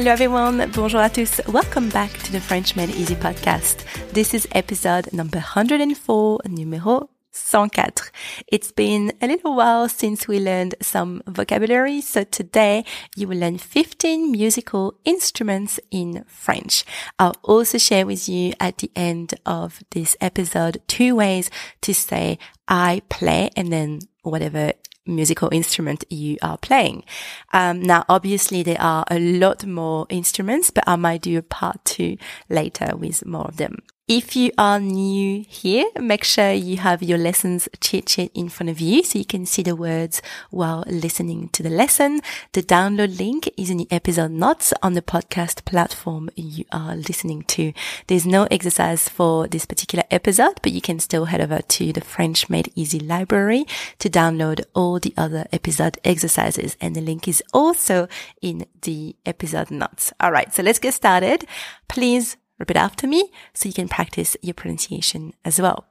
Hello everyone, bonjour à tous. Welcome back to the French Made Easy podcast. This is episode number 104, numéro 104. It's been a little while since we learned some vocabulary, so today you will learn 15 musical instruments in French. I'll also share with you at the end of this episode two ways to say I play and then whatever musical instrument you are playing. Um, now, obviously, there are a lot more instruments, but I might do a part two later with more of them. If you are new here, make sure you have your lessons cheat sheet in front of you so you can see the words while listening to the lesson. The download link is in the episode notes on the podcast platform you are listening to. There's no exercise for this particular episode, but you can still head over to the French Made Easy library to download all the other episode exercises. And the link is also in the episode notes. All right. So let's get started. Please Repeat after me so you can practice your pronunciation as well.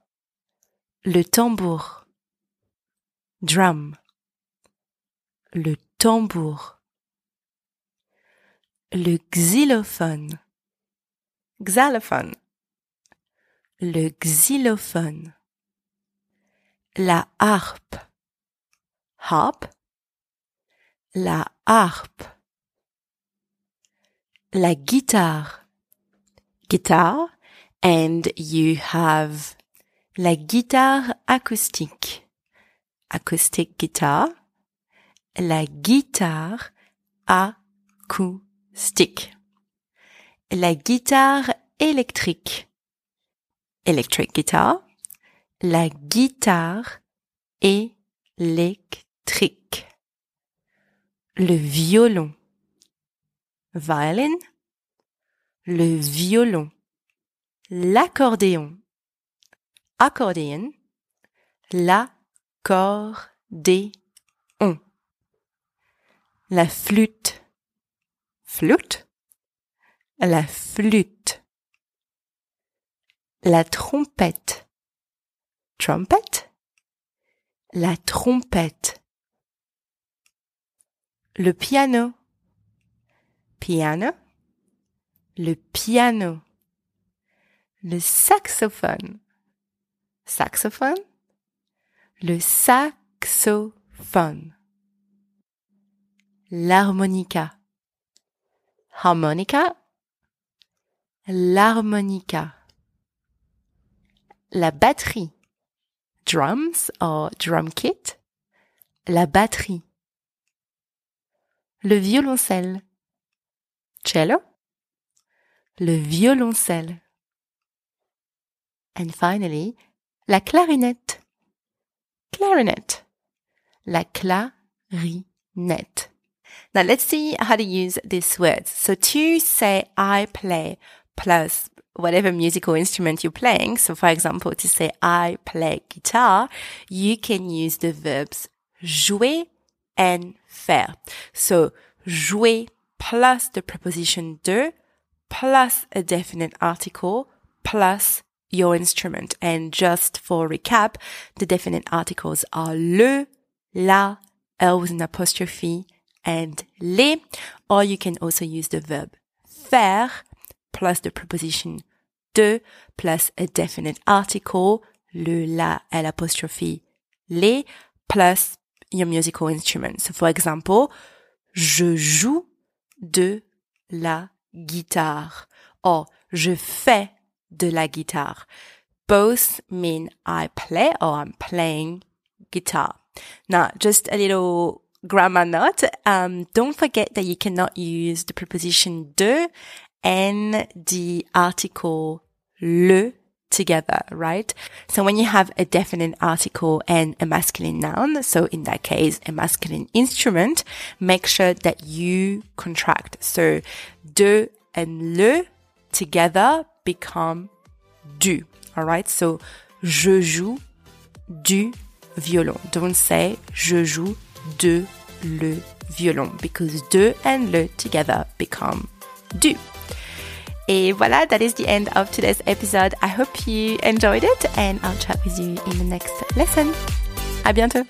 Le tambour. Drum. Le tambour. Le xylophone. Xylophone. Le xylophone. La harpe. Harp. La harpe. La guitare guitar and you have la guitare acoustique, acoustic guitar, la guitare acoustique, la guitare électrique, electric guitar, la guitare électrique, le violon, violin, le violon, l'accordéon, accordéon, l'accordéon, la flûte, flûte, la flûte, la trompette, trompette, la trompette, le piano, piano, le piano, le saxophone, saxophone, le saxophone, l'harmonica, harmonica, l'harmonica, la batterie, drums or drum kit, la batterie, le violoncelle, cello, le violoncelle. And finally, la clarinette. Clarinet. La clarinette. Now let's see how to use these words. So to say I play plus whatever musical instrument you're playing. So for example, to say I play guitar, you can use the verbs jouer and faire. So jouer plus the preposition de plus a definite article plus your instrument. And just for recap, the definite articles are le, la, L with an apostrophe, and les, or you can also use the verb faire plus the preposition de plus a definite article, le, la, L apostrophe, les, plus your musical instrument. So for example, je joue de la guitare or je fais de la guitare. Both mean I play or I'm playing guitar. Now, just a little grammar note. Um, don't forget that you cannot use the preposition de and the article le together, right? So when you have a definite article and a masculine noun, so in that case, a masculine instrument, make sure that you contract. So de and le together become du. All right. So je joue du violon. Don't say je joue de le violon because de and le together become du. Et voilà, that is the end of today's episode. I hope you enjoyed it and I'll chat with you in the next lesson. À bientôt.